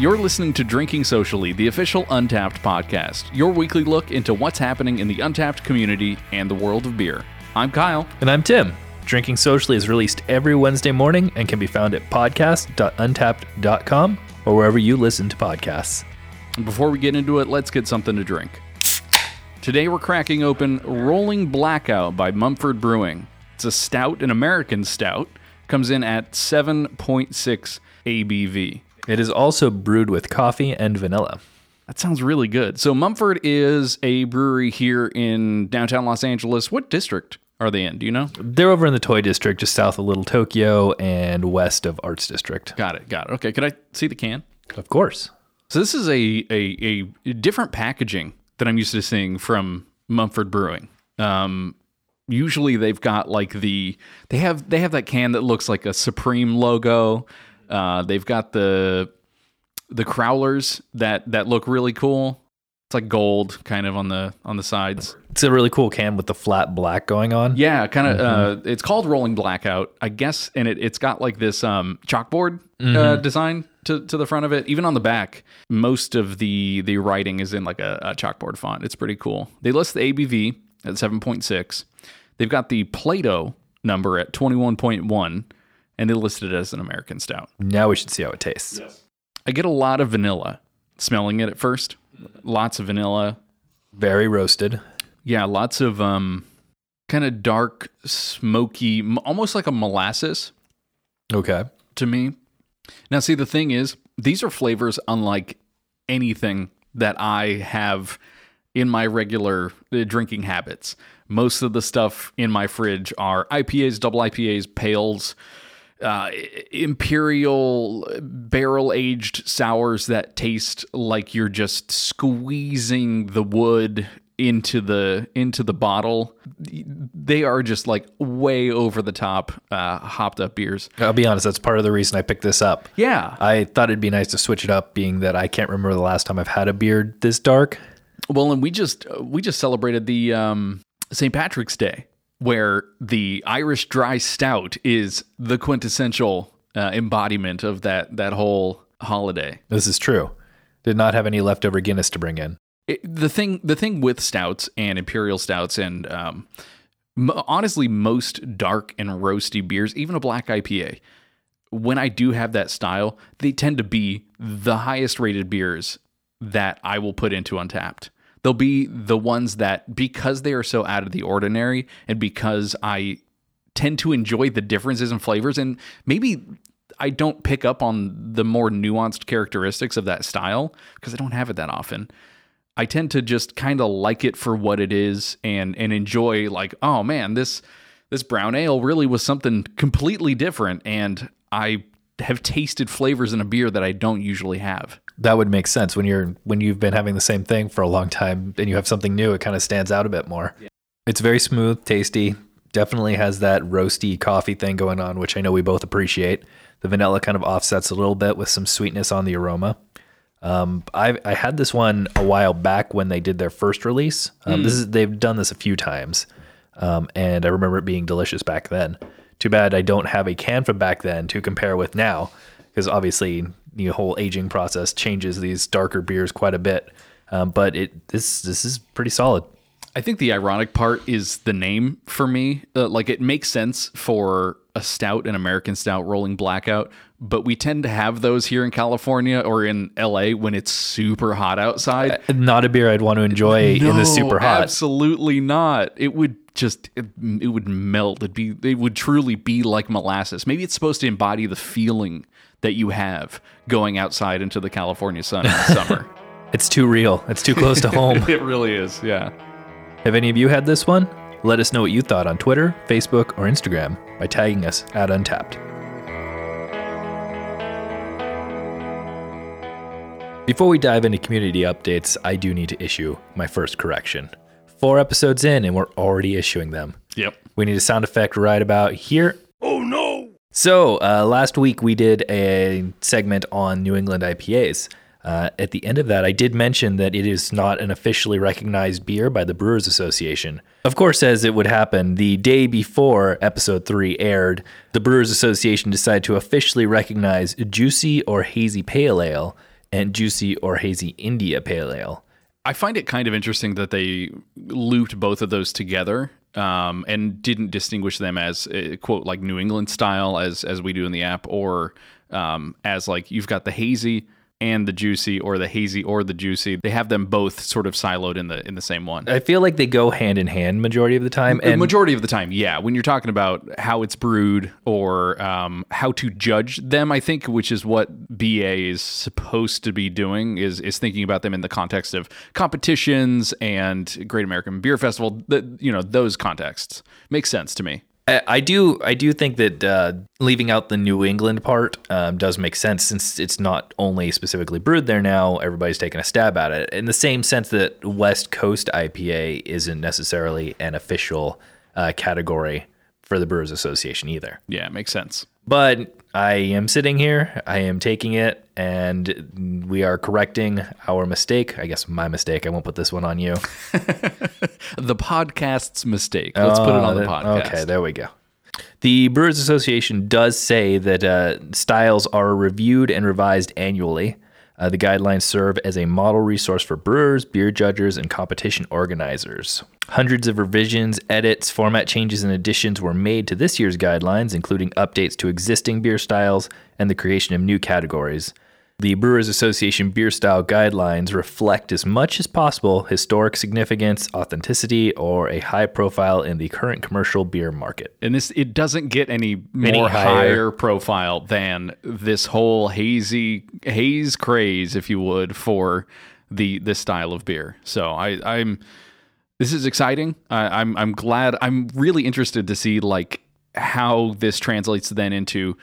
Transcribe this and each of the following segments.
You're listening to Drinking Socially, the official Untappd podcast, your weekly look into what's happening in the Untappd community and the world of beer. I'm Kyle. And I'm Tim. Drinking Socially is released every Wednesday morning and can be found at podcast.untappd.com or wherever you listen to podcasts. Before we get into it, let's get something to drink. Today we're cracking open Rolling Blackout by Mumford Brewing. It's a stout, an American stout, comes in at 7.6 ABV. It is also brewed with coffee and vanilla. That sounds really good. So Mumford is a brewery here in downtown Los Angeles. What district are they in? Do you know? They're over in the Toy District, just south of Little Tokyo and west of Arts District. Got it. Got it. Okay. Could I see the can? Of course. So this is a a, a different packaging that I'm used to seeing from Mumford Brewing. Um, usually they've got like the they have they have that can that looks like a Supreme logo. Uh, they've got the the crowlers that that look really cool. It's like gold, kind of on the on the sides. It's a really cool can with the flat black going on. Yeah, kind of. Uh, it's called Rolling Blackout, I guess, and it it's got like this um, chalkboard uh, design to, to the front of it. Even on the back, most of the the writing is in like a, a chalkboard font. It's pretty cool. They list the ABV at seven point six. They've got the Plato number at twenty one point one, and they listed it as an American stout. Now we should see how it tastes. Yes. I get a lot of vanilla smelling it at first. Lots of vanilla. Very roasted. Yeah, lots of um kind of dark, smoky, m- almost like a molasses Okay. to me. Now, see, the thing is, these are flavors unlike anything that I have in my regular uh, drinking habits. Most of the stuff in my fridge are IPAs, double IPAs, pales, uh, imperial barrel aged sours that taste like you're just squeezing the wood into the into the bottle. They are just like way over the top uh, hopped up beers. I'll be honest, that's part of the reason I picked this up. Yeah, I thought it'd be nice to switch it up, being that I can't remember the last time I've had a beer this dark. Well, and we just we just celebrated the um, St. Patrick's Day, where the Irish Dry Stout is the quintessential uh, embodiment of that that whole holiday. This is true. Did not have any leftover Guinness to bring in. It, the thing the thing with stouts and imperial stouts and um, m- honestly most dark and roasty beers, even a black IPA, when I do have that style, they tend to be the highest rated beers that I will put into Untappd. They'll be the ones that because they are so out of the ordinary and because I tend to enjoy the differences in flavors and maybe I don't pick up on the more nuanced characteristics of that style because I don't have it that often. I tend to just kind of like it for what it is and and enjoy like oh man this this brown ale really was something completely different and I have tasted flavors in a beer that I don't usually have. That would make sense when you're when you've been having the same thing for a long time and you have something new. It kind of stands out a bit more. It's very smooth, tasty. Definitely has that roasty coffee thing going on, which I know we both appreciate. The vanilla kind of offsets a little bit with some sweetness on the aroma. Um, I I had this one a while back when they did their first release. Um, This is they've done this a few times, um, and I remember it being delicious back then. Too bad I don't have a can from back then to compare with now, because obviously the whole aging process changes these darker beers quite a bit. Um, but it this this is pretty solid. I think the ironic part is the name for me. Uh, like it makes sense for a stout, an American stout, rolling blackout, but we tend to have those here in California or in LA when it's super hot outside. Not a beer I'd want to enjoy in the super hot. Absolutely not. It would just it, it would melt. It'd be it would truly be like molasses. Maybe it's supposed to embody the feeling that you have going outside into the California sun in the summer. It's too real. It's too close to home. it really is. Yeah. Have any of you had this one? Let us know what you thought on Twitter, Facebook, or Instagram by tagging us at Untappd. Before we dive into community updates, I do need to issue my first correction. Four episodes in, and we're already issuing them. Yep. We need a sound effect right about here. Oh no! So, uh, last week we did a segment on New England IPAs. Uh, at the end of that, I did mention that it is not an officially recognized beer by the Brewers Association. Of course, as it would happen, the day before episode 3 aired, the Brewers Association decided to officially recognize Juicy or Hazy Pale Ale and Juicy or Hazy India Pale Ale. I find it kind of interesting that they looped both of those together um, and didn't distinguish them as uh, quote like New England style as as we do in the app, or um, as like you've got the hazy and the juicy or the hazy or the juicy they have them both sort of siloed in the in the same one. I feel like they go hand in hand majority of the time. And majority of the time yeah. When you're talking about how it's brewed or um, how to judge them i think which is what ba is supposed to be doing is is thinking about them in the context of competitions and great american beer festival the, you know those contexts. Makes sense to me I, do I do think that uh, leaving out the New England part um, does make sense since it's not only specifically brewed there now. Everybody's taking a stab at it in the same sense that West Coast IPA isn't necessarily an official uh, category for the Brewers Association either. yeah it makes sense But I am sitting here, I am taking it, and we are correcting our mistake. I guess my mistake. I won't put this one on you. the podcast's mistake let's put it on the Uh, podcast Okay, there we go. The Brewers Association does say that uh, styles are reviewed and revised annually. Uh, the guidelines serve as a model resource for brewers, beer judges, and competition organizers. Hundreds of revisions, edits, format changes, and additions were made to this year's guidelines, including updates to existing beer styles and the creation of new categories. The Brewers Association beer style guidelines reflect as much as possible historic significance, authenticity, or a high profile in the current commercial beer market. and this it doesn't get any, Any more higher. higher. profile than this whole hazy haze craze if you would for the this style of beer so i i'm this is exciting i'm i'm glad i'm really interested to see like how this translates then into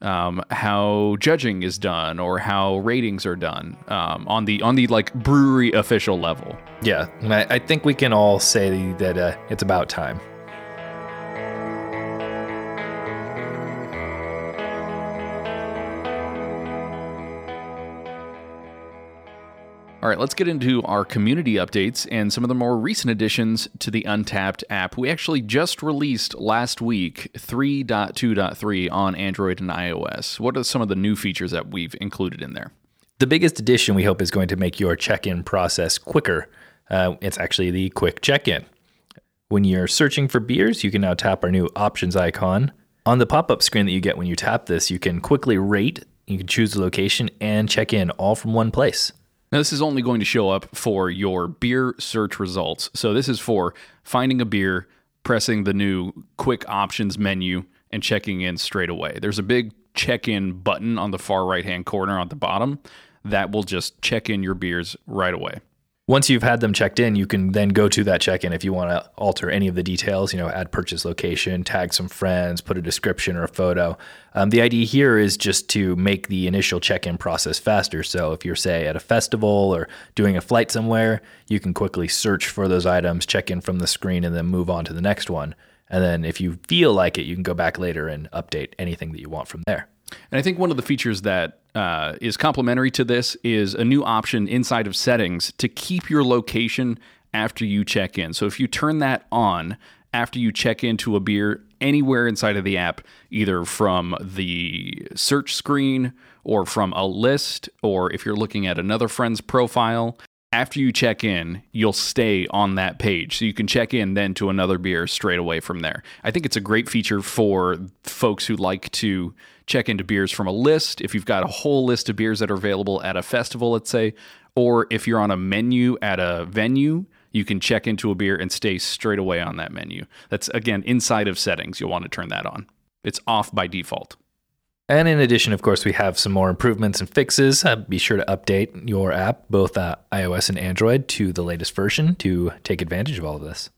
um, how judging is done or how ratings are done um, on the on the like brewery official level Yeah, I, I think we can all say that uh, it's about time. All right, let's get into our community updates and some of the more recent additions to the Untappd app. We actually just released last week 3.2.3 on Android and iOS. What are some of the new features that we've included in there? The biggest addition we hope is going to make your check in process quicker. Uh, it's actually the quick check in. When you're searching for beers, you can now tap our new options icon. On the pop up screen that you get when you tap this, you can quickly rate, you can choose the location, and check in all from one place. Now, this is only going to show up for your beer search results. So, this is for finding a beer, pressing the new quick options menu, and checking in straight away. There's a big check in button on the far right hand corner on the bottom that will just check in your beers right away. Once you've had them checked in, you can then go to that check in if you want to alter any of the details, you know, add purchase location, tag some friends, put a description or a photo. Um, the idea here is just to make the initial check in process faster. So if you're, say, at a festival or doing a flight somewhere, you can quickly search for those items, check in from the screen, and then move on to the next one. And then if you feel like it, you can go back later and update anything that you want from there. And I think one of the features that uh, is complementary to this is a new option inside of settings to keep your location after you check in. So if you turn that on after you check into a beer anywhere inside of the app, either from the search screen or from a list, or if you're looking at another friend's profile, after you check in, you'll stay on that page. So you can check in then to another beer straight away from there. I think it's a great feature for folks who like to check into beers from a list. If you've got a whole list of beers that are available at a festival, let's say, or if you're on a menu at a venue, you can check into a beer and stay straight away on that menu. That's again inside of settings. You'll want to turn that on. It's off by default. And in addition, of course, we have some more improvements and fixes. Uh, be sure to update your app, both uh, iOS and Android, to the latest version to take advantage of all of this.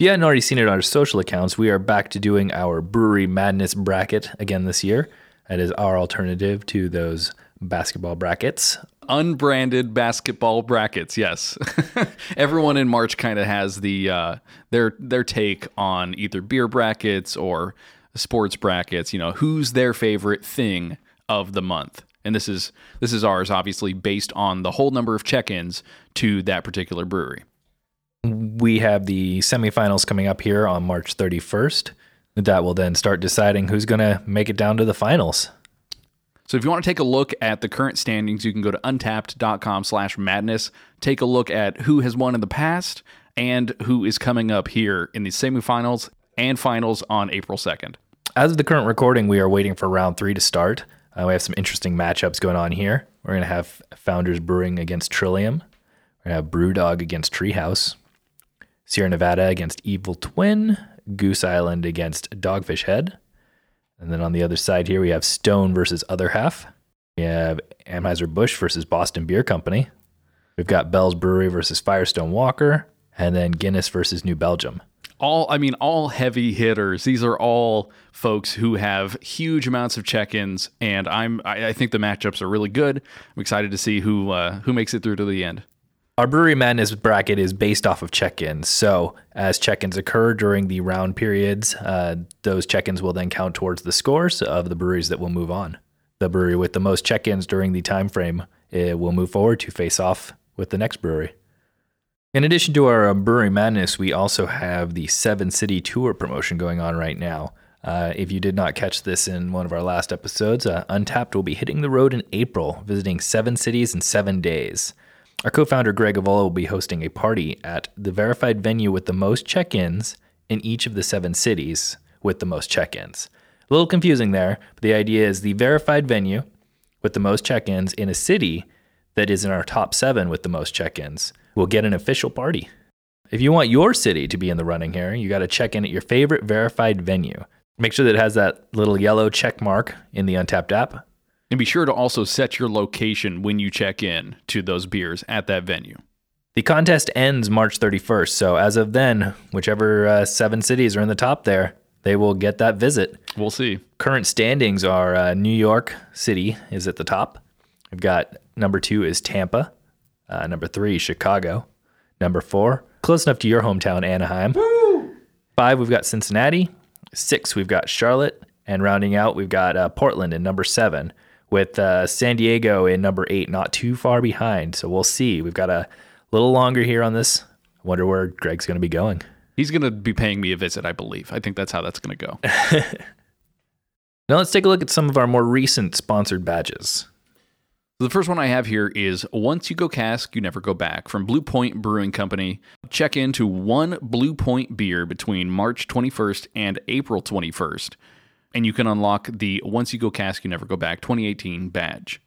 If you hadn't already seen it on our social accounts, we are back to doing our Brewery Madness bracket again this year. That is our alternative to those basketball brackets. unbranded basketball brackets. Yes, everyone in March kind of has the uh, their their take on either beer brackets or sports brackets. You know, who's their favorite thing of the month, and this is this is ours, obviously based on the whole number of check-ins to that particular brewery. We have the semifinals coming up here on March 31st. That will then start deciding who's going to make it down to the finals. So if you want to take a look at the current standings, you can go to untappd.com slash madness. Take a look at who has won in the past and who is coming up here in the semifinals and finals on April 2nd. As of the current recording, we are waiting for round three to start. Uh, we have some interesting matchups going on here. We're going to have Founders Brewing against Trillium. We're going to have Brewdog against Treehouse. Sierra Nevada against Evil Twin. Goose Island against Dogfish Head. And then on the other side here, we have Stone versus Other Half. We have Anheuser-Busch versus Boston Beer Company. We've got Bell's Brewery versus Firestone Walker. And then Guinness versus New Belgium all i mean all heavy hitters these are all folks who have huge amounts of check-ins and i'm i, I think the matchups are really good i'm excited to see who uh, who makes it through to the end our brewery madness bracket is based off of check-ins so as check-ins occur during the round periods uh, those check-ins will then count towards the scores of the breweries that will move on the brewery with the most check-ins during the time frame will move forward to face off with the next brewery in addition to our uh, Brewery Madness, we also have the Seven City Tour promotion going on right now. Uh, if you did not catch this in one of our last episodes, uh, Untappd will be hitting the road in April, visiting seven cities in seven days. Our co founder Greg Avola will be hosting a party at the verified venue with the most check ins in each of the seven cities with the most check ins. A little confusing there, but the idea is the verified venue with the most check ins in a city that is in our top seven with the most check ins will get an official party. If you want your city to be in the running here, you got to check in at your favorite verified venue. Make sure that it has that little yellow check mark in the Untappd app. And be sure to also set your location when you check in to those beers at that venue. The contest ends March 31st, so as of then, whichever uh, seven cities are in the top there, they will get that visit. We'll see. Current standings are uh, New York City is at the top. We've got number two is Tampa. Uh, number three, Chicago. Number four, close enough to your hometown, Anaheim. Woo! Five, we've got Cincinnati. Six, we've got Charlotte. And rounding out, we've got uh, Portland in number seven, with uh, San Diego in number eight, not too far behind. So we'll see. We've got a little longer here on this. I wonder where Greg's going to be going. He's going to be paying me a visit, I believe. I think that's how that's going to go. now let's take a look at some of our more recent sponsored badges. The first one I have here is Once You Go Cask, You Never Go Back from Blue Point Brewing Company. Check into one Blue Point beer between March 21st and April 21st, and you can unlock the Once You Go Cask, You Never Go Back 2018 badge.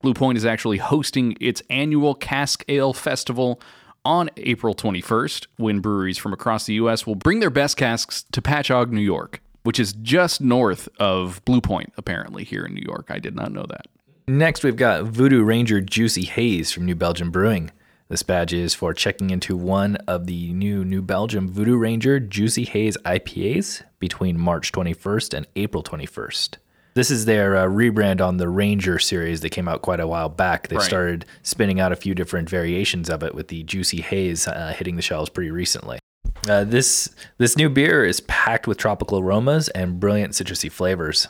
Blue Point is actually hosting its annual Cask Ale Festival on April 21st when breweries from across the U.S. will bring their best casks to Patchogue, New York, which is just north of Blue Point, apparently, here in New York. I did not know that. Next, we've got Voodoo Ranger Juicy Haze from New Belgium Brewing. This badge is for checking into one of the new New Belgium Voodoo Ranger Juicy Haze IPAs between March 21st and April 21st. This is their uh, rebrand on the Ranger series that came out quite a while back. They right. started spinning out a few different variations of it with the Juicy Haze uh, hitting the shelves pretty recently. Uh, this this new beer is packed with tropical aromas and brilliant citrusy flavors.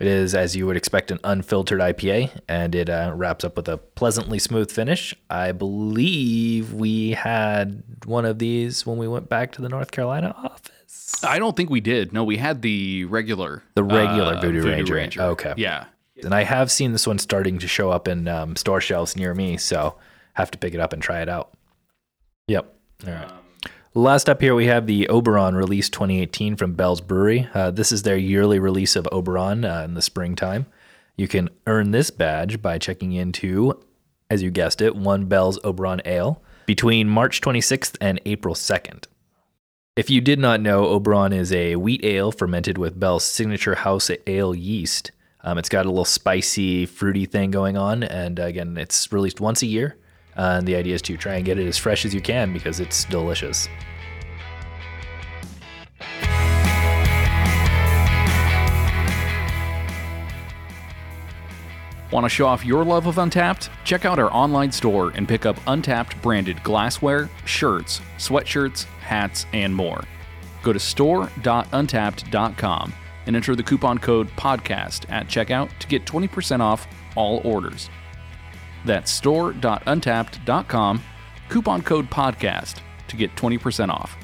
It is, as you would expect, an unfiltered IPA, and it uh, wraps up with a pleasantly smooth finish. I believe we had one of these when we went back to the North Carolina office. I don't think we did. No, we had the regular, the regular uh, Voodoo, Voodoo Ranger. Ranger. Okay, yeah. And I have seen this one starting to show up in um, store shelves near me, so have to pick it up and try it out. Yep. All right. Um, Last up here, we have the Oberon release 2018 from Bell's Brewery. Uh, this is their yearly release of Oberon uh, in the springtime. You can earn this badge by checking into, as you guessed it, one Bell's Oberon Ale between March 26th and April 2nd. If you did not know, Oberon is a wheat ale fermented with Bell's signature house ale yeast. Um, it's got a little spicy, fruity thing going on, and uh, again, it's released once a year. Uh, and the idea is to try and get it as fresh as you can because it's delicious. Want to show off your love of Untappd? Check out our online store and pick up Untappd branded glassware, shirts, sweatshirts, hats, and more. Go to store.untappd.com and enter the coupon code PODCAST at checkout to get 20% off all orders. That's store.untappd.com, coupon code podcast to get 20% off.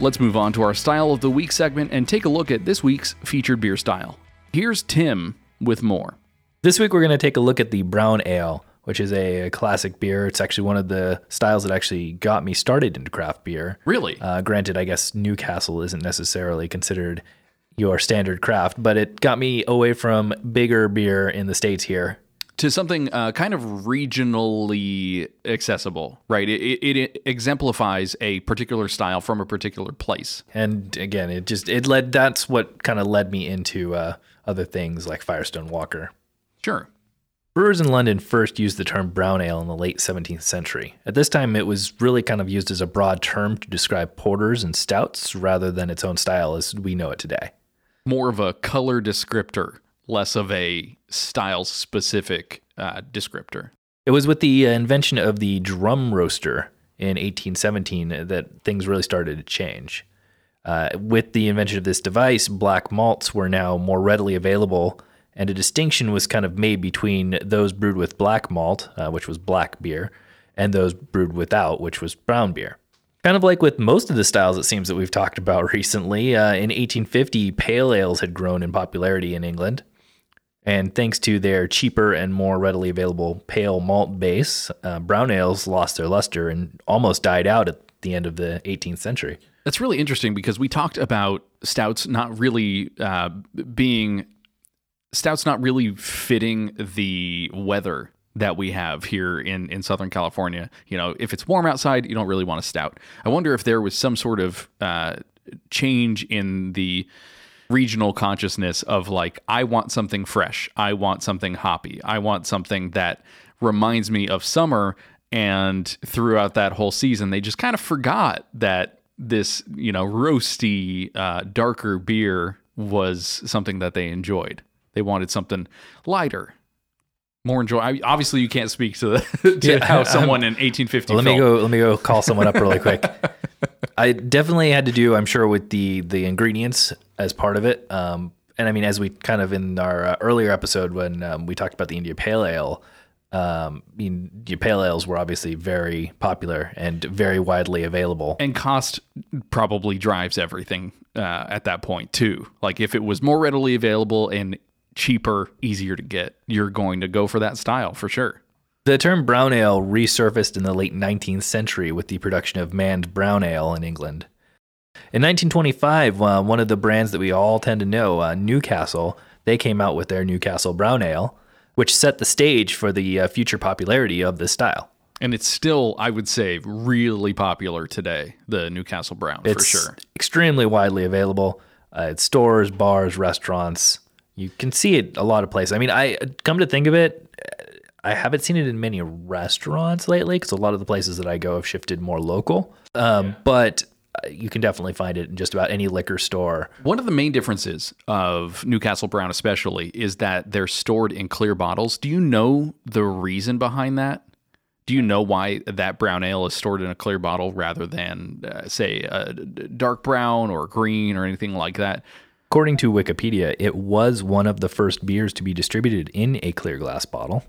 Let's move on to our Style of the Week segment and take a look at this week's featured beer style. Here's Tim with more. This week we're going to take a look at the brown ale, which is a, classic beer. It's actually one of the styles that actually got me started into craft beer. Really? Uh, granted, I guess Newcastle isn't necessarily considered your standard craft, but it got me away from bigger beer in the states here to something uh, kind of regionally accessible, right? It, it, it, exemplifies a particular style from a particular place. And again, it just it led. That's what kind of led me into uh, other things like Firestone Walker. Sure. Brewers in London first used the term brown ale in the late 17th century. At this time, it was really kind of used as a broad term to describe porters and stouts rather than its own style as we know it today. More of a color descriptor less of a style specific uh, descriptor. It was with the uh, invention of the drum roaster in 1817 that things really started to change. Uh, with the invention of this device, black malts were now more readily available, and a distinction was kind of made between those brewed with black malt, uh, which was black beer, and those brewed without, which was brown beer. Kind of like with most of the styles, it seems that we've talked about recently. Uh, in 1850, pale ales had grown in popularity in England. And thanks to their cheaper and more readily available pale malt base, uh, brown ales lost their luster and almost died out at the end of the 18th century. That's really interesting because we talked about stouts not really uh, being stouts not really fitting the weather that we have here in, in Southern California. You know, if it's warm outside, you don't really want a stout. I wonder if there was some sort of uh, change in the regional consciousness of like I want something fresh, I want something hoppy, I want something that reminds me of summer and throughout that whole season they just kind of forgot that this, you know, roasty uh, darker beer was something that they enjoyed. They wanted something lighter, more enjoy. I, obviously, you can't speak to, the, to yeah, how someone in 1850. Well, let felt. me go. Let me go call someone up really quick. I definitely had to do, I'm sure, with the the ingredients as part of it. Um, and I mean, as we kind of in our uh, earlier episode when um, we talked about the India Pale Ale, um, I mean, the pale ales were obviously very popular and very widely available. And cost probably drives everything uh, at that point too. Like if it was more readily available and cheaper, easier to get, you're going to go for that style for sure. The term brown ale resurfaced in the late 19th century with the production of Mann's brown ale in England. In 1925, uh, one of the brands that we all tend to know, uh, Newcastle, they came out with their Newcastle Brown Ale, which set the stage for the uh, future popularity of this style. And it's still, I would say, really popular today, the Newcastle Brown, it's for sure. Extremely widely available uh, at stores, bars, restaurants. You can see it a lot of places. I mean, I come to think of it, I haven't seen it in many restaurants lately because a lot of the places that I go have shifted more local. Um, yeah. But uh, you can definitely find it in just about any liquor store. One of the main differences of Newcastle Brown, especially, is that they're stored in clear bottles. Do you know the reason behind that? Do you know why that brown ale is stored in a clear bottle rather than, uh, say, a dark brown or green or anything like that? According to Wikipedia, it was one of the first beers to be distributed in a clear glass bottle.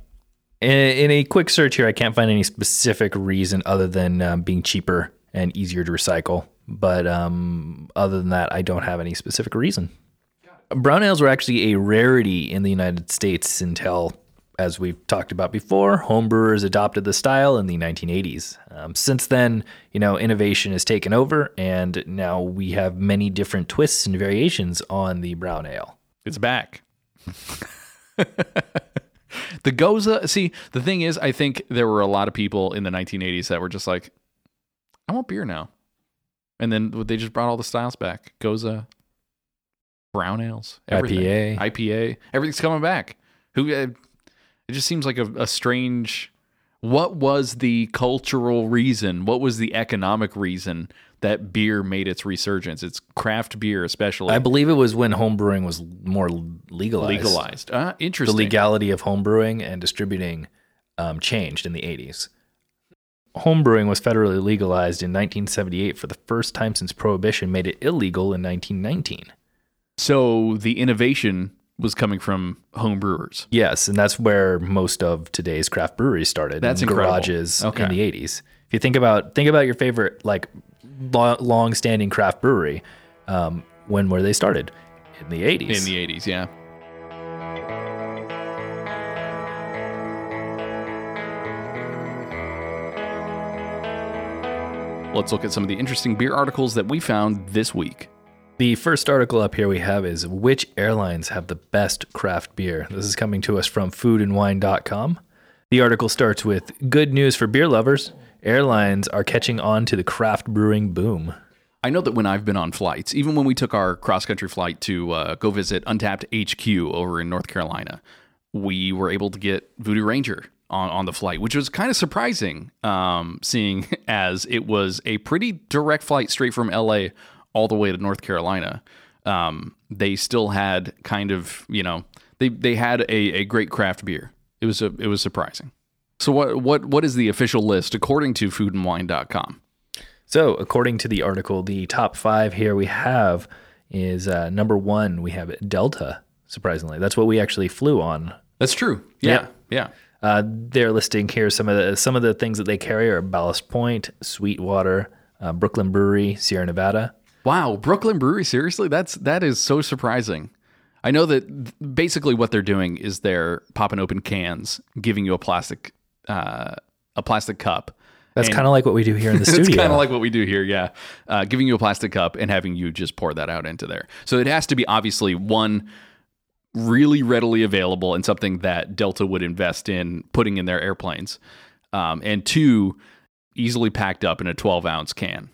In, a quick search here, I can't find any specific reason other than um, being cheaper and easier to recycle. But um, other than that, I don't have any specific reason. Brown ales were actually a rarity in the United States until, as we've talked about before, homebrewers adopted the style in the 1980s. Um, since then, you know, innovation has taken over, and now we have many different twists and variations on the brown ale. It's back. The Gose, see, the thing is, I think there were a lot of people in the 1980s that were just like, I want beer now. And then they just brought all the styles back. Gose, brown ales, everything. IPA. IPA. Everything's coming back. Who uh, it just seems like a, a strange what was the cultural reason? What was the economic reason that beer made its resurgence. It's craft beer, especially. I believe it was when homebrewing was more legalized. Legalized. Uh, interesting. The legality of homebrewing and distributing um, changed in the 80s. Homebrewing was federally legalized in 1978 for the first time since Prohibition made it illegal in 1919. So the innovation was coming from home brewers. Yes, and that's where most of today's craft breweries started. That's in incredible. garages okay. in the 80s. If you think about think about your favorite like long-standing craft brewery. Um, when were they started? In the 80s. In the 80s, yeah. Let's look at some of the interesting beer articles that we found this week. The first article up here we have is Which airlines have the best craft beer? This is coming to us from foodandwine.com. The article starts with Good news for beer lovers. Airlines are catching on to the craft brewing boom. I know that when I've been on flights, even when we took our cross country flight to uh, go visit Untappd HQ over in North Carolina, we were able to get Voodoo Ranger on, on the flight, which was kind of surprising, um, seeing as it was a pretty direct flight straight from LA all the way to North Carolina. Um, they still had kind of, you know, they, they had a, a great craft beer. It was a, it was surprising. So what what what is the official list according to foodandwine.com? So, according to the article, the top five here we have is uh, number one, we have Delta, surprisingly. That's what we actually flew on. That's true. Yeah. Yeah. Uh, they're listing here some of the some of the things that they carry are Ballast Point, Sweetwater, uh, Brooklyn Brewery, Sierra Nevada. Wow, Brooklyn Brewery, seriously? That's that is so surprising. I know that basically what they're doing is they're popping open cans, giving you a plastic uh, a plastic cup. That's kind of like what we do here in the studio. it's kind of like what we do here, yeah. Uh, giving you a plastic cup and having you just pour that out into there. So it has to be obviously one really readily available and something that Delta would invest in putting in their airplanes, um, and two easily packed up in a 12 ounce can.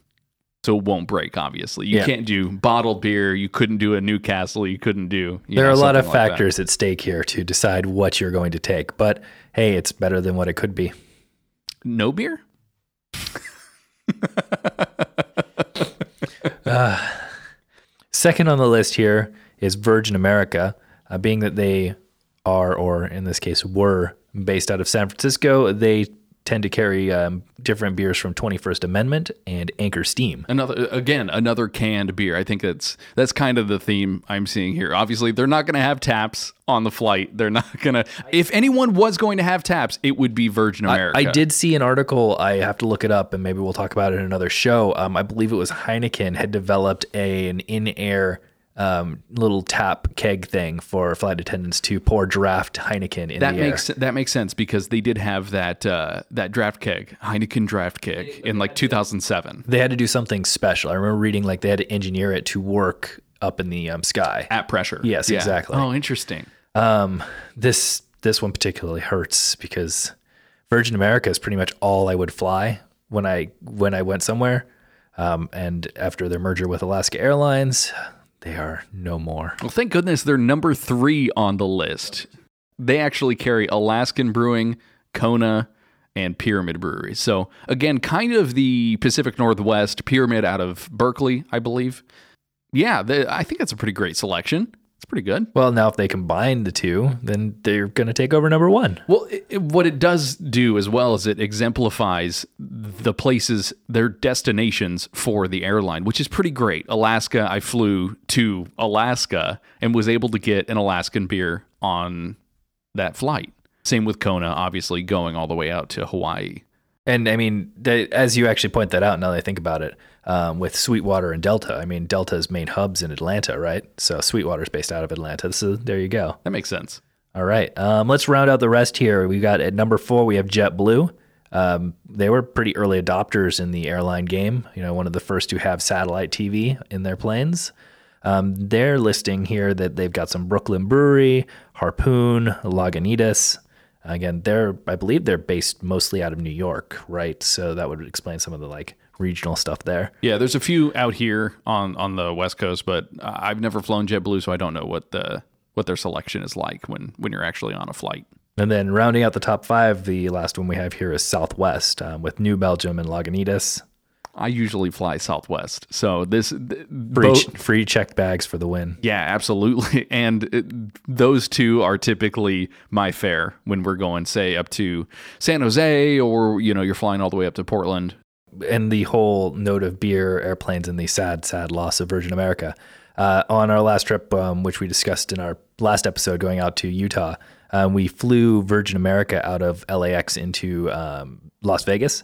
So it won't break. Obviously, you Yeah. can't do bottled beer. You couldn't do a Newcastle. You couldn't do. you there know, are a lot of like that. factors at stake here to decide what you're going to take, but hey, it's better than what it could be. No beer. Second on the list here is Virgin America, uh, being that they are, or in this case, were based out of San Francisco. They tend to carry um, different beers from 21st Amendment and Anchor Steam. Another again, another canned beer. I think that's that's kind of the theme I'm seeing here. Obviously, they're not going to have taps on the flight. They're not going to. If anyone was going to have taps, it would be Virgin America. I did see an article. I have to look it up, and maybe we'll talk about it in another show. Um, I believe it was Heineken had developed a, an in-air um, little tap keg thing for flight attendants to pour draft Heineken in That the air. makes that makes sense because they did have that uh, that draft keg Heineken draft keg in like 2007 they had to do something special. I remember reading like they had to engineer it to work up in the um, sky. at pressure. Yes, exactly. Oh, interesting. Um, this this one particularly hurts because Virgin America is pretty much all I would fly when I when I went somewhere. Um, and after their merger with Alaska Airlines, they are no more. Well, thank goodness they're number three on the list. They actually carry Alaskan Brewing, Kona, and Pyramid Brewery. So again, kind of the Pacific Northwest Pyramid out of Berkeley, I believe. Yeah, the, I think that's a pretty great selection. It's pretty good. Well, now if they combine the two, then they're going to take over number one. Well, it, it- what it does do as well is it exemplifies the places, their destinations for the airline, which is pretty great. Alaska, I flew to Alaska and was able to get an Alaskan beer on that flight. Same with Kona, obviously going all the way out to Hawaii. And I mean, they, as you actually point that out, now that I think about it, um, with Sweetwater and Delta, I mean, Delta's main hubs in Atlanta, right? So Sweetwater's based out of Atlanta. So there you go. That makes sense. All right. Um, let's round out the rest here. We got at number four, we have JetBlue. Um, they were pretty early adopters in the airline game. You know, one of the first to have satellite TV in their planes. Um, they're listing here that they've got some Brooklyn Brewery, Harpoon, Lagunitas. Again, they're I believe they're based mostly out of New York, right? So that would explain some of the like regional stuff there. Yeah, there's a few out here on on the West Coast, but I've never flown JetBlue, so I don't know what the what their selection is like when when you're actually on a flight. And then rounding out the top five, the last one we have here is Southwest um, with New Belgium and Lagunitas. I usually fly Southwest, so this th- Free, both- free checked bags for the win. yeah, absolutely. And it, those two are typically my fare when we're going, say, up to San Jose, or you know, you're flying all the way up to Portland. And the whole note of beer, airplanes, and the sad, sad loss of Virgin America. Uh, on our last trip, um, which we discussed in our last episode, going out to Utah, um, we flew Virgin America out of LAX into um, Las Vegas.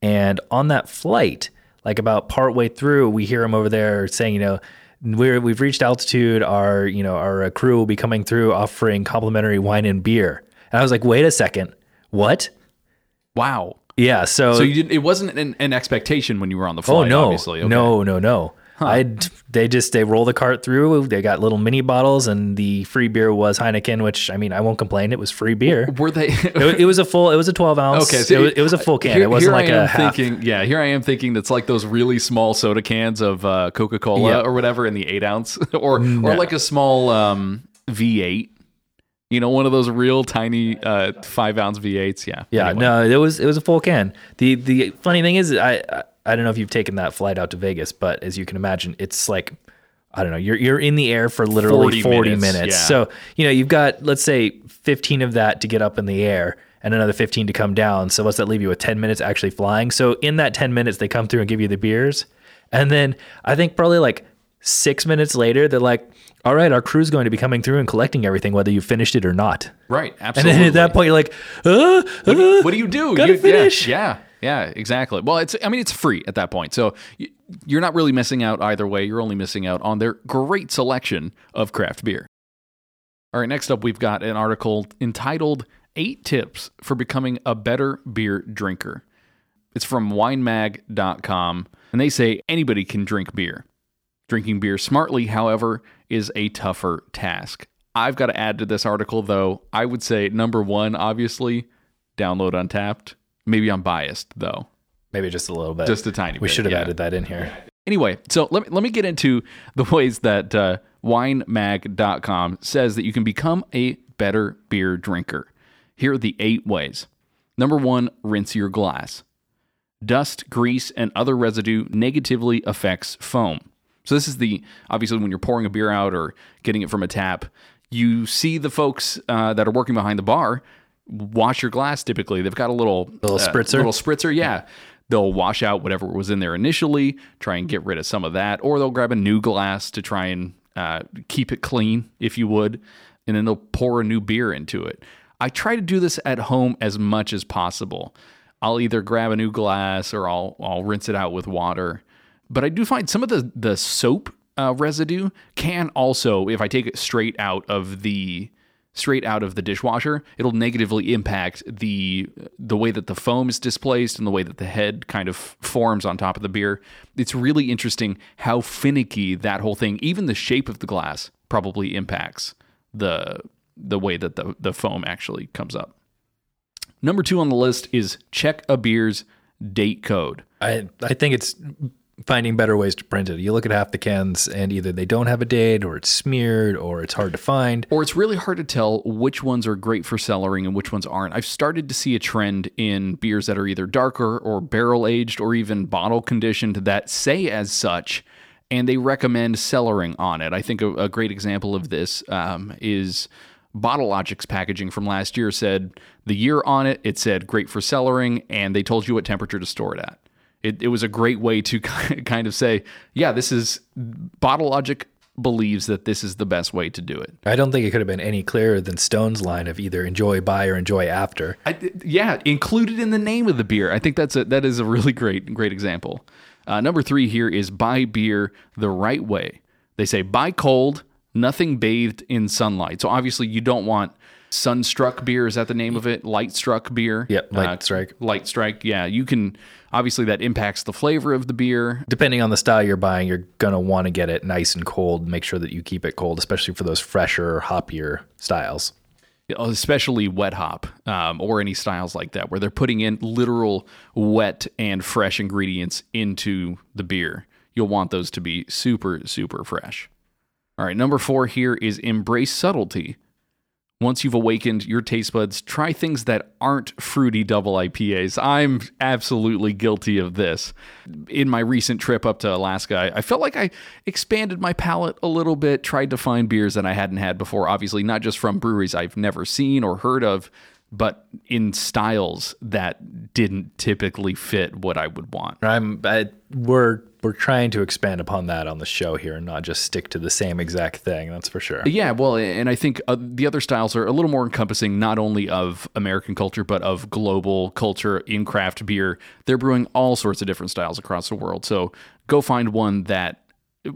And on that flight, like about partway through, we hear him over there saying, you know, we're we've reached altitude. Our you know our uh, crew will be coming through offering complimentary wine and beer. And I was like, wait a second, what? Wow. Yeah. So, So you didn't. It wasn't an, an expectation when you were on the oh no, obviously. Okay. no, no, no. I they just they roll the cart through. They got little mini bottles, and the free beer was Heineken, which I mean I won't complain. It was free beer. Were they? It, it was a full. It was a twelve ounce. Okay, so it, was, it was a full can. Here, it wasn't here like I am a half. thinking. Yeah, here I am thinking that's like those really small soda cans of uh, Coca Cola Yeah. or whatever in the eight ounce, or or like a small um, V8. You know, one of those real tiny uh, five ounce V8s. Yeah. Yeah, Anyway. no, it was it was a full can. The the funny thing is, I I- I don't know if you've taken that flight out to Vegas, but as you can imagine, it's like I don't know, you're you're in the air for literally 40 40, minutes, minutes. yeah. So you know you've got let's say 15 of that to get up in the air. And another 15 to come down. So what's that leave you with 10 minutes actually flying? So in that 10 minutes, they come through and give you the beers. And then I think probably like six minutes later, they're like, all right, our crew's going to be coming through and collecting everything, whether you finished it or not. Right. Absolutely. And then at that point, you're like, uh, uh, what do you do? Gotta You- finish. Yeah, yeah, yeah, exactly. Well, it's I mean it's free at that point, so you're not really missing out either way. You're only missing out on their great selection of craft beer. All right, next up we've got an article entitled Eight Tips for Becoming a Better Beer Drinker. It's from winemag.com, and they say anybody can drink beer. Drinking beer smartly, however, is a tougher task. I've got to add to this article, though. I would say number one, obviously, download Untappd. Maybe I'm biased, though, maybe just a little bit. just a tiny We bit. should have yeah. added that in here. Anyway, so let me, let me get into the ways that uh, winemag.com says that you can become a better beer drinker. Here are the eight ways. Number one, rinse your glass. Dust, grease, and other residue negatively affects foam. So this is the obviously when you're pouring a beer out or getting it from a tap, you see the folks uh, that are working behind the bar wash your glass. Typically, they've got a little Little uh, spritzer? little spritzer. Yeah, they'll wash out whatever was in there initially, try and get rid of some of that, or they'll grab a new glass to try and uh, keep it clean, if you would, and then they'll pour a new beer into it. I try to do this at home as much as possible. I'll either grab a new glass or I'll I'll rinse it out with water. But I do find some of the the soap uh, residue can also, if I take it straight out of the straight out of the dishwasher, it'll negatively impact the the way that the foam is displaced and the way that the head kind of forms on top of the beer. It's really interesting how finicky that whole thing, even the shape of the glass, probably impacts the the way that the, the foam actually comes up. Number two on the list is check a beer's date code. I I think it's finding better ways to print it. You look at half the cans and either they don't have a date or it's smeared or it's hard to find. or it's really hard to tell which ones are great for cellaring and which ones aren't. I've started to see a trend in beers that are either darker or barrel aged or even bottle conditioned that say as such, and they recommend cellaring on it. I think a, a great example of this um, is Bottle Logic's packaging from last year said the year on it, it said great for cellaring, and they told you what temperature to store it at. It, it was a great way to kind of say, yeah, this is Bottle Logic believes that this is the best way to do it. I don't think it could have been any clearer than Stone's line of either enjoy by or enjoy after. I, yeah, included in the name of the beer. I think that's a that is a really great great example. Uh, number three here is buy beer the right way. They say buy cold, nothing bathed in sunlight. So obviously you don't want sunstruck beer. Is that the name of it? Lightstruck beer. Yep, light Uh, strike. Light strike. Yeah, you can. Obviously that impacts the flavor of the beer. Depending on the style you're buying, you're gonna want to get it nice and cold. Make sure that you keep it cold, especially for those fresher, hoppier styles. especially wet hop um, or any styles like that, where they're putting in literal wet and fresh ingredients into the beer. You'll want those to be super, super fresh. All right, number four here is embrace subtlety. Once you've awakened your taste buds, try things that aren't fruity double IPAs. I'm absolutely guilty of this. In my recent trip up to Alaska, I- felt like I expanded my palate a little bit, tried to find beers that I hadn't had before, obviously, not just from breweries I've never seen or heard of, but in styles that didn't typically fit what I would want. I'm I, we're we're trying to expand upon that on the show here and not just stick to the same exact thing. That's for sure. Yeah, well, and I think uh, the other styles are a little more encompassing, not only of American culture, but of global culture in craft beer. They're brewing all sorts of different styles across the world. So go find one that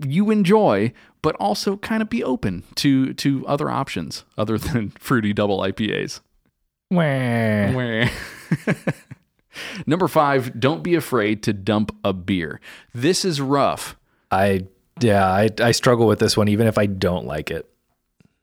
you enjoy, but also kind of be open to to other options other than fruity double IPAs. Wah. Number five, don't be afraid to dump a beer. This is rough. I yeah, I I struggle with this one even if I don't like it.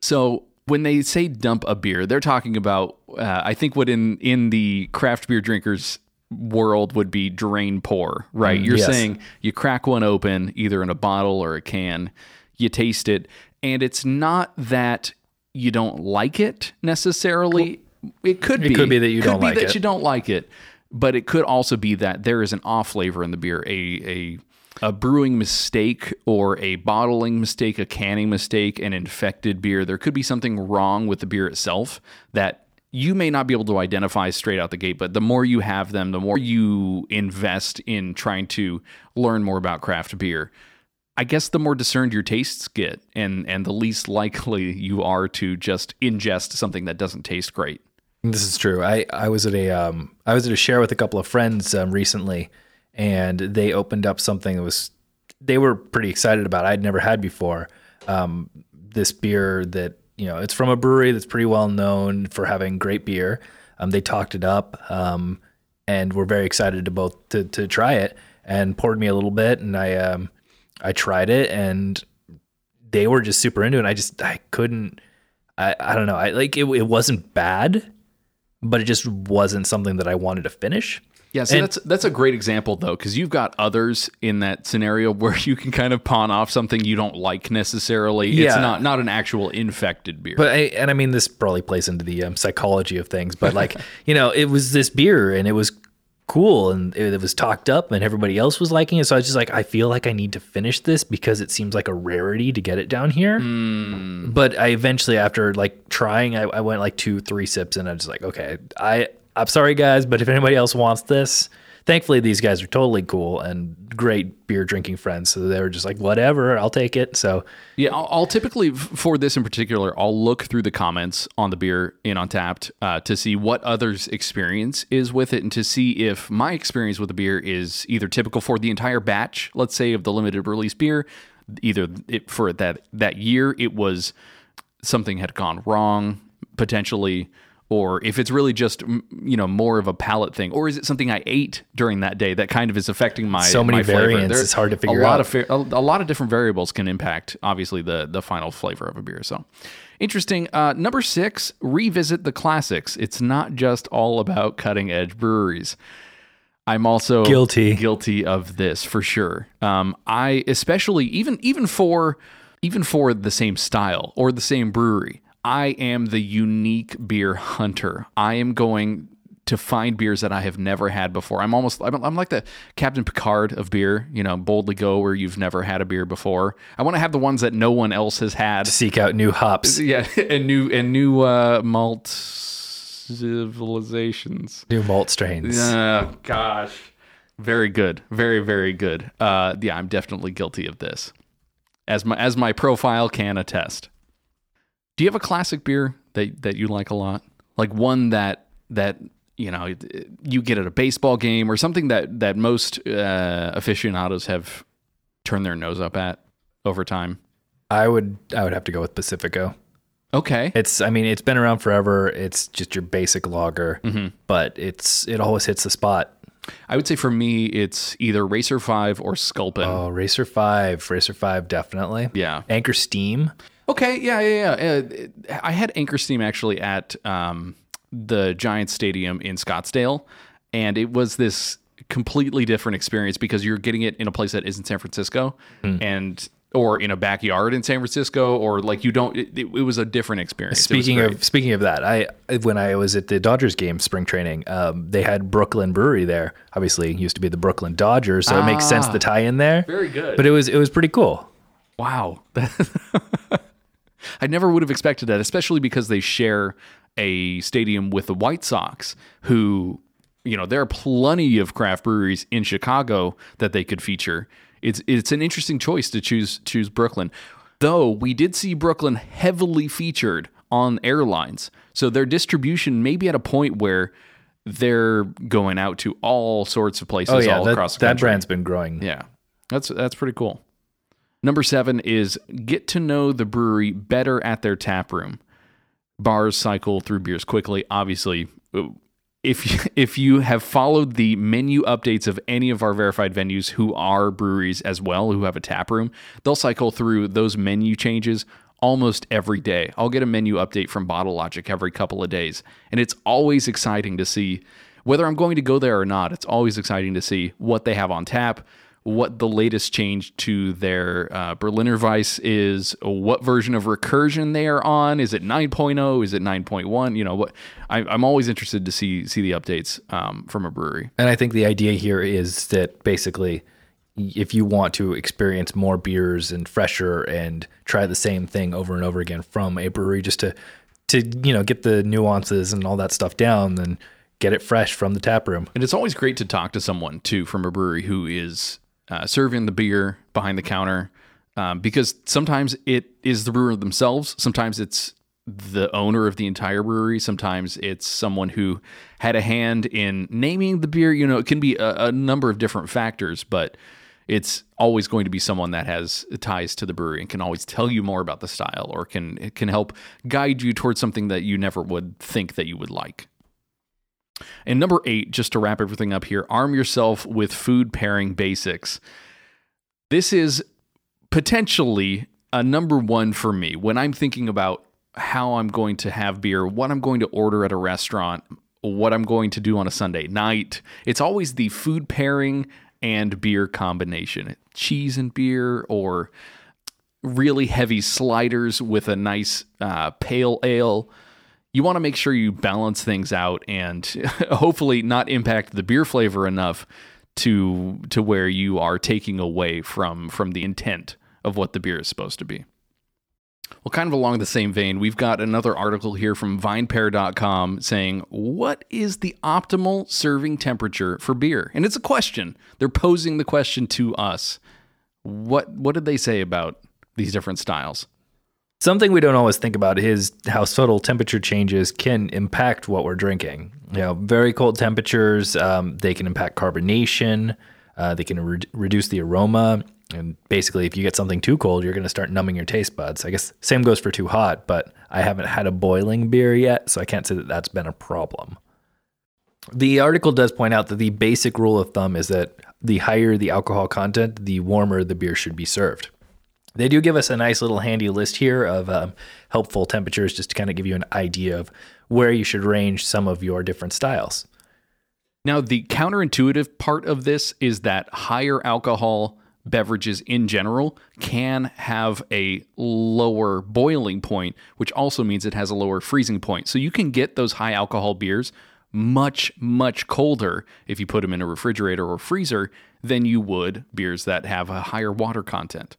So when they say dump a beer, they're talking about uh, I think what in in the craft beer drinkers world would be drain pour, right? You're yes. saying you crack one open either in a bottle or a can, you taste it, and it's not that you don't like it necessarily. It could be. It could be that you could don't be like that it. you don't like it, but it could also be that there is an off flavor in the beer, a a a brewing mistake or a bottling mistake, a canning mistake, an infected beer. There could be something wrong with the beer itself that you may not be able to identify straight out the gate, but the more you have them, the more you invest in trying to learn more about craft beer. I guess the more discerned your tastes get and and the least likely you are to just ingest something that doesn't taste great. This is true. I, I was at a um I was at a share with a couple of friends um, recently, and they opened up something that was they were pretty excited about. I'd never had before. Um, this beer that you know it's from a brewery that's pretty well known for having great beer. Um, they talked it up, um, and were very excited to both to to try it and poured me a little bit, and I um I tried it and they were just super into it. I just I couldn't I, I don't know. I like it, it wasn't bad, but it just wasn't something that I wanted to finish. Yeah, so And- that's that's a great example though, because you've got others in that scenario where you can kind of pawn off something you don't like necessarily. It's Yeah. not not an actual infected beer. But I, and I mean, this probably plays into the um, psychology of things. But like, you know, it was this beer and it was cool and it, was talked up and everybody else was liking it. So I was just like, I feel like I need to finish this because it seems like a rarity to get it down here. Hmm. But I eventually, after like trying, I, I went like two, three sips and I was like, okay, I I'm sorry guys, but if anybody else wants this. Thankfully, these guys are totally cool and great beer drinking friends. So they were just like, whatever, I'll take it. So Yeah, I'll, I'll typically for this in particular, I'll look through the comments on the beer in Untappd uh, to see what others' experience is with it, and to see if my experience with the beer is either typical for the entire batch, let's say of the limited release beer, either it, for that that year it was something had gone wrong potentially. Or if it's really just you know more of a palate thing, or is it something I ate during that day that kind of is affecting my So many my variants, it's hard to figure a lot out. of a, a lot of different variables can impact obviously the the final flavor of a beer so. Interesting uh, number six revisit the classics. It's not just all about cutting edge breweries. I'm also Guilty. guilty of this for sure. Um, i especially even even for even for the same style or the same brewery i am the unique beer hunter i am going to find beers that I have never had before. I'm almost I'm, I'm like the Captain Picard of beer, you know, boldly go where you've never had a beer before. I want to have the ones that no one else has had. seek out new hops, Yeah, and new and new uh, malt civilizations. new malt strains. Oh gosh, very good, very very good. Uh, yeah, I'm definitely guilty of this, as my as my profile can attest. Do you have a classic beer that that you like a lot, like one that that you know you get at a baseball game or something that that most uh, aficionados have turned their nose up at over time? I would I would have to go with Pacifico. Okay, It's I mean it's been around forever. It's just your basic lager, but it's it always hits the spot. I would say for me it's either Racer Five or Sculpin. Oh, Racer Five, Racer Five, definitely. yeah, Anchor Steam. Okay, yeah, yeah, yeah. Uh, I had Anchor Steam actually at um, the Giants Stadium in Scottsdale, and it was this completely different experience because you're getting it in a place that isn't San Francisco, and or in a backyard in San Francisco, or like you don't. It, it, was a different experience. Speaking of speaking of that, I when I was at the Dodgers game spring training, um, they had Brooklyn Brewery there. Obviously, it used to be the Brooklyn Dodgers, so it makes sense to tie in there. Very good. But it was it was pretty cool. Wow. I never would have expected that, especially because they share a stadium with the White Sox, who you know, there are plenty of craft breweries in Chicago that they could feature. It's it's an interesting choice to choose choose Brooklyn. Though we did see Brooklyn heavily featured on airlines. So their distribution may be at a point where they're going out to all sorts of places Oh yeah, all that, across the that country. That brand's been growing. Yeah. That's that's pretty cool. Number 7 is get to know the brewery better at their tap room. Bars cycle through beers quickly. Obviously, if you, if you have followed the menu updates of any of our verified venues who are breweries as well who have a tap room, they'll cycle through those menu changes almost every day. I'll get a menu update from Bottle Logic every couple of days, and it's always exciting to see whether I'm going to go there or not. It's always exciting to see what they have on tap, what the latest change to their uh, Berliner Weisse is, what version of recursion they are on. Is it 9.0? Is it 9.1? You know what? I, I'm always interested to see see the updates um, from a brewery. And I think the idea here is that basically, if you want to experience more beers and fresher and try the same thing over and over again from a brewery, just to to you know get the nuances and all that stuff down, then get it fresh from the tap room. And it's always great to talk to someone too from a brewery who is uh, serving the beer behind the counter, um, because sometimes it is the brewer themselves. Sometimes it's the owner of the entire brewery. Sometimes it's someone who had a hand in naming the beer. You know, it can be a, a number of different factors, but it's always going to be someone that has ties to the brewery and can always tell you more about the style or can can help guide you towards something that you never would think that you would like. And number eight, just to wrap everything up here, arm yourself with food pairing basics. This is potentially a number one for me when I'm thinking about how I'm going to have beer, what I'm going to order at a restaurant, what I'm going to do on a Sunday night. It's always the food pairing and beer combination cheese and beer, or really heavy sliders with a nice uh, pale ale you want to make sure you balance things out and hopefully not impact the beer flavor enough to to where you are taking away from from the intent of what the beer is supposed to be. Well, kind of along the same vein, we've got another article here from vinepair.com saying, What is the optimal serving temperature for beer? And it's a question. They're posing the question to us. What what did they say about these different styles? Something we don't always think about is how subtle temperature changes can impact what we're drinking. You know, very cold temperatures, um, they can impact carbonation, uh, they can re- reduce the aroma. And basically, if you get something too cold, you're going to start numbing your taste buds. I guess same goes for too hot, but I haven't had a boiling beer yet, so I can't say that that's been a problem. The article does point out that the basic rule of thumb is that the higher the alcohol content, the warmer the beer should be served. They do give us a nice little handy list here of um, helpful temperatures just to kind of give you an idea of where you should range some of your different styles. Now, the counterintuitive part of this is that higher alcohol beverages in general can have a lower boiling point, which also means it has a lower freezing point. So you can get those high alcohol beers much, much colder if you put them in a refrigerator or freezer than you would beers that have a higher water content.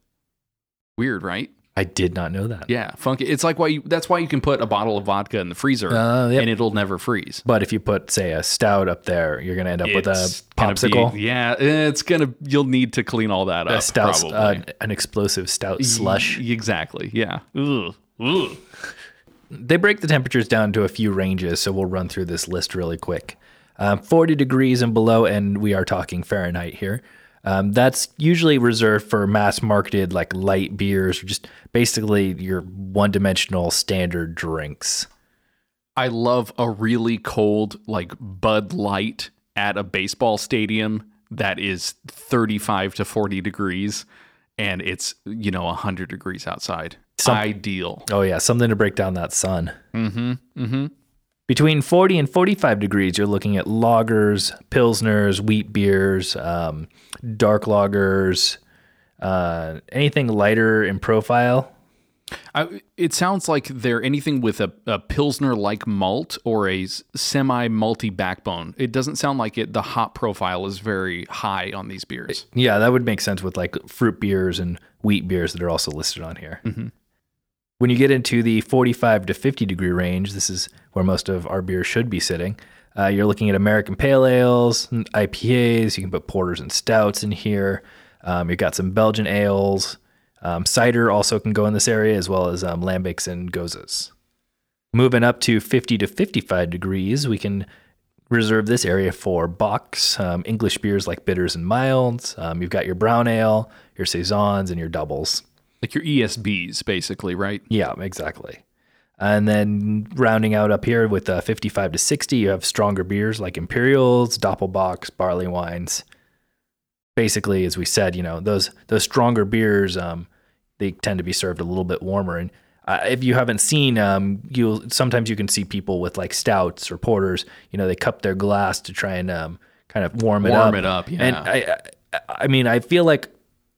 Weird, right? I did not know that. Yeah, funky. It's like why you, that's why you can put a bottle of vodka in the freezer Uh, yep. and it'll never freeze. But if you put, say, a stout up there, you're going to end up with a It's gonna be- popsicle. yeah, it's gonna. You'll need to clean all that up. a stout, probably. uh, an explosive stout slush. Y- Exactly. Yeah. Ugh. Ugh. They break the temperatures down to a few ranges, so we'll run through this list really quick. Um, 40 degrees and below, and we are talking Fahrenheit here. Um, that's usually reserved for mass marketed, like light beers, or just basically your one dimensional standard drinks. I love a really cold like Bud Light at a baseball stadium that is 35 to 40 degrees and it's, you know, 100 degrees outside. Some- Ideal. Oh, yeah, something to break down that sun. Mm-hmm. Mm-hmm. Between 40 and 45 degrees, you're looking at lagers, pilsners, wheat beers, um, dark lagers, uh, anything lighter in profile. I, it sounds like they're anything with a, a pilsner like malt or a semi malty backbone. It doesn't sound like it. The hop profile is very high on these beers. Yeah, that would make sense with like fruit beers and wheat beers that are also listed on here. When you get into the 45 to 50 degree range, this is where most of our beers should be sitting. Uh, you're looking at American pale ales, IPAs. You can put porters and stouts in here. Um, you've got some Belgian ales. Um, cider also can go in this area, as well as um, lambics and goses. Moving up to 50 to 55 degrees, we can reserve this area for bocks, um, English beers like bitters and milds. Um, you've got your brown ale, your saisons, and your doubles. Like your ESBs, basically, right? Yeah, exactly. And then rounding out up here with uh, 55 to 60, you have stronger beers like Imperials, Doppelbocks, barley wines. Basically, as we said, you know those those stronger beers, um, they tend to be served a little bit warmer. And uh, if you haven't seen, um, you sometimes you can see people with like stouts or porters. You know, they cup their glass to try and um, kind of warm it Warm up. Warm it up, yeah. And I, I, I mean, I feel like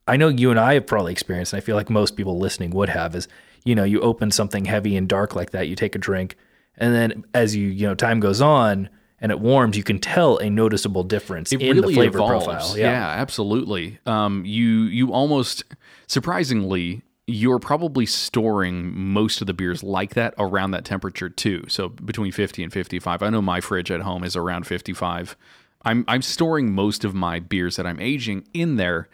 I know you and I have probably experienced, and I feel like most people listening would have, is you know, you open something heavy and dark like that, you take a drink, and then as you you know time goes on and it warms, you can tell a noticeable difference It in really the flavor evolves. profile. Yeah. absolutely. Um, you you almost surprisingly you're probably storing most of the beers like that around that temperature too. So between 50 and 55. I know my fridge at home is around 55. I'm I'm storing most of my beers that I'm aging in there.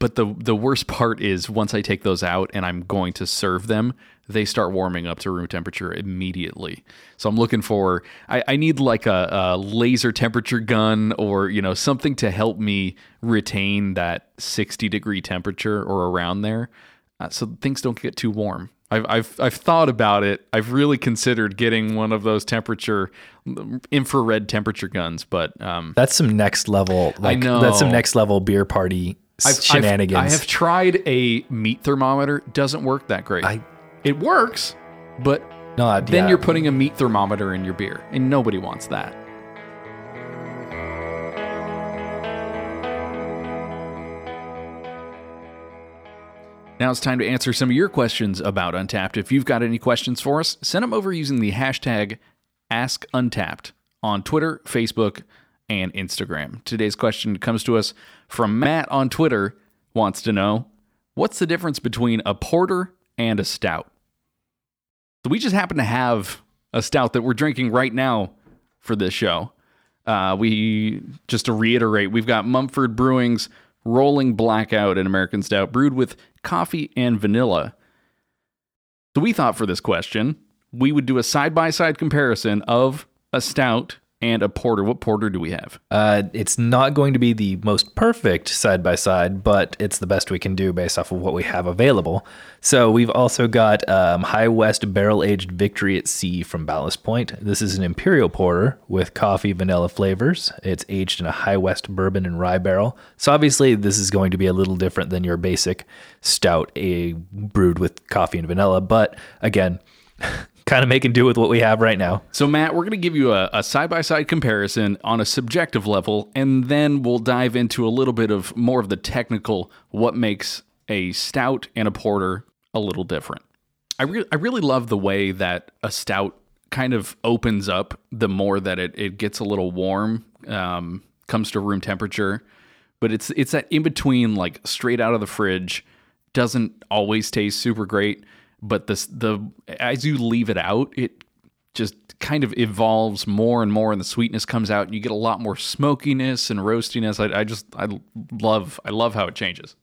But the the worst part is once I take those out and I'm going to serve them, they start warming up to room temperature immediately. So I'm looking for I, I need like a, a laser temperature gun or you know something to help me retain that 60 degree temperature or around there, uh, so things don't get too warm. I've, I've I've thought about it. I've really considered getting one of those temperature infrared temperature guns, but um, That's some next level. Like, know. That's some next level beer party I've, I've- shenanigans. I have tried a meat thermometer. Doesn't work that great. I- it works, but no, then yeah. you're putting a meat thermometer in your beer, and nobody wants that. Now it's time to answer some of your questions about Untappd. If you've got any questions for us, send them over using the hashtag AskUntappd on Twitter, Facebook, and Instagram. Today's question comes to us from Matt on Twitter. Wants to know what's the difference between a porter and a stout? So we just happen to have a stout that we're drinking right now for this show. Uh, we just to reiterate, we've got Mumford Brewing's Rolling Blackout, an American stout brewed with coffee and vanilla. So we thought for this question, we would do a side by side comparison of a stout and a porter. What porter do we have? Uh, it's not going to be the most perfect side by side, but it's the best we can do based off of what we have available. So we've also got um, High West Barrel Aged Victory at Sea from Ballast Point. This is an imperial porter with coffee vanilla flavors. It's aged in a High West bourbon and rye barrel. So obviously this is going to be a little different than your basic stout, a brewed with coffee and vanilla. But again, kind of making do with what we have right now. So, Matt, we're going to give you a side by side comparison on a subjective level, and then we'll dive into a little bit of more of the technical what makes a stout and a porter a little different. I, re- I really love the way that a stout kind of opens up the more that it, it gets a little warm, um, comes to room temperature. But it's it's that in between, like straight out of the fridge, doesn't always taste super great but this the as you leave it out it just kind of evolves more and more and the sweetness comes out and you get a lot more smokiness and roastiness i, I just i love i love how it changes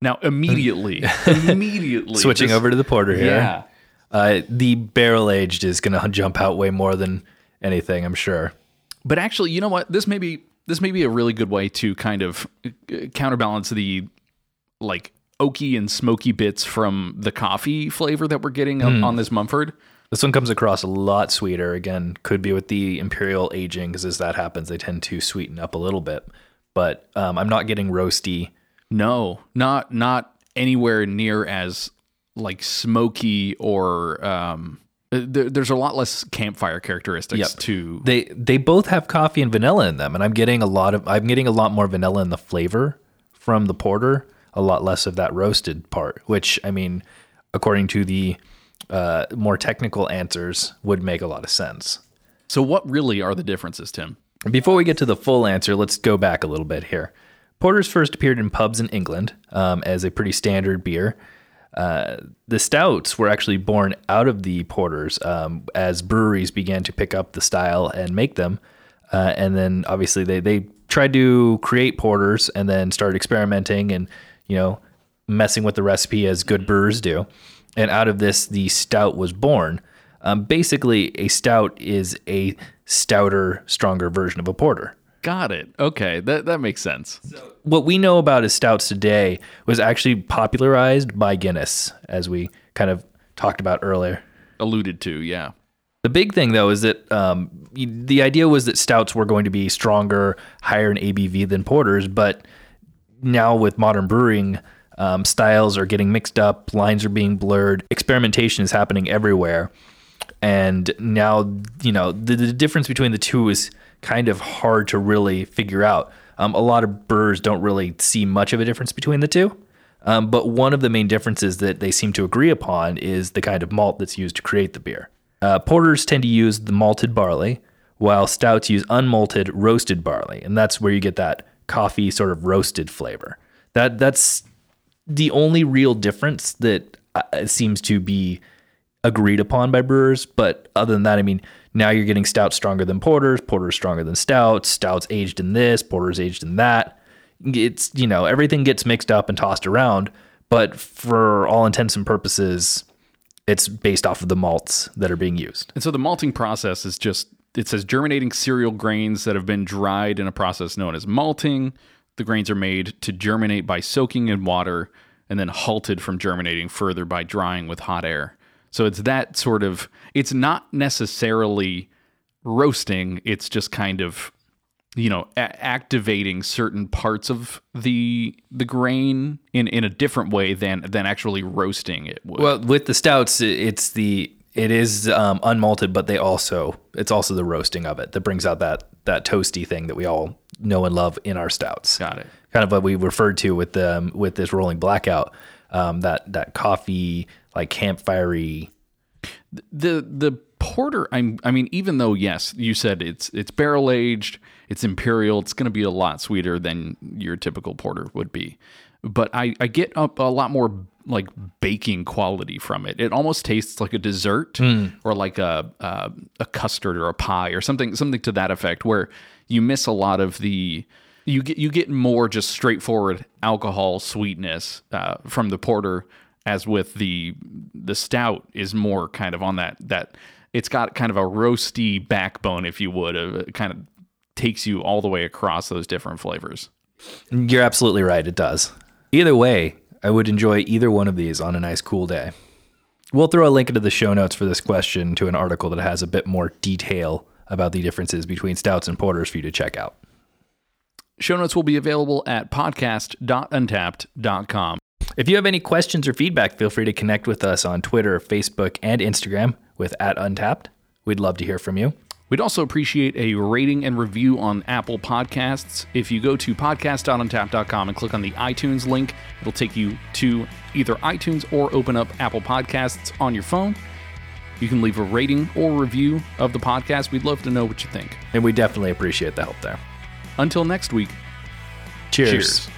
now immediately immediately Switching this- over to the porter here. yeah Uh, the barrel aged is going to jump out way more than anything, I'm sure. but actually you know what this may be this may be a really good way to kind of uh, counterbalance the like oaky and smoky bits from the coffee flavor that we're getting on- on this mumford This one comes across a lot sweeter. Again, could be with the imperial aging, because as that happens, they tend to sweeten up a little bit. But um, I'm not getting roasty. No, not not anywhere near as like smoky or um there, there's a lot less campfire characteristics Yep. to They they both have coffee and vanilla in them, and I'm getting a lot of I'm getting a lot more vanilla in the flavor from the porter, a lot less of that roasted part. Which I mean, according to the uh, more technical answers, would make a lot of sense. So what really are the differences, Tim? Before we get to the full answer, let's go back a little bit here. Porters first appeared in pubs in England um, as a pretty standard beer. Uh, the stouts were actually born out of the porters um, as breweries began to pick up the style and make them. Uh, and then obviously they, they tried to create porters and then started experimenting and, you know, messing with the recipe as good brewers do. And out of this, the stout was born. Um, basically, a stout is a stouter, stronger version of a porter. Got it. Okay, that that makes sense. What we know about as stouts today was actually popularized by Guinness, as we kind of talked about earlier. Alluded to, yeah. The big thing, though, is that um, the idea was that stouts were going to be stronger, higher in ABV than porters. But now, with modern brewing, um, styles are getting mixed up, lines are being blurred, experimentation is happening everywhere. And now, you know, the, the difference between the two is kind of hard to really figure out. Um, a lot of brewers don't really see much of a difference between the two. Um, but one of the main differences that they seem to agree upon is the kind of malt that's used to create the beer. Uh, porters tend to use the malted barley, while stouts use unmalted roasted barley, and that's where you get that coffee sort of roasted flavor. That that's the only real difference that uh, seems to be agreed upon by brewers. But other than that, I mean, now you're getting stouts stronger than porters, porters stronger than stouts, stouts aged in this, porters aged in that. It's you know everything gets mixed up and tossed around, but for all intents and purposes, it's based off of the malts that are being used. And so the malting process is just it says germinating cereal grains that have been dried in a process known as malting. The grains are made to germinate by soaking in water and then halted from germinating further by drying with hot air. So it's that sort of it's not necessarily roasting, it's just kind of you know a- activating certain parts of the the grain in in a different way than than actually roasting it would. Well, with the stouts, it's the it is um, unmalted, but they also it's also the roasting of it that brings out that that toasty thing that we all know and love in our stouts. Got it. Kind of what we referred to with the um, with this rolling blackout, um, that that coffee like campfirey. the the porter I'm I mean even though yes you said it's it's barrel aged it's imperial it's going to be a lot sweeter than your typical porter would be but I I get up a lot more like baking quality from it it almost tastes like a dessert or like a, a a custard or a pie or something something to that effect where you miss a lot of the you get you get more just straightforward alcohol sweetness uh, from the porter as with the the stout is more kind of on that that it's got kind of a roasty backbone if you would of it kind of takes you all the way across those different flavors You're absolutely right. It does. Either way, I would enjoy either one of these on a nice cool day. We'll throw a link into the show notes for this question to an article that has a bit more detail about the differences between stouts and porters for you to check out. show notes will be available at podcast.untappd.com If you have any questions or feedback, feel free to connect with us on Twitter, Facebook, and Instagram with at Untappd. We'd love to hear from you. We'd also appreciate a rating and review on Apple Podcasts. If you go to podcast.untappd.com and click on the iTunes link, it'll take you to either iTunes or open up Apple Podcasts on your phone. You can leave a rating or review of the podcast. We'd love to know what you think. And we definitely appreciate the help there. Until next week, Cheers. cheers.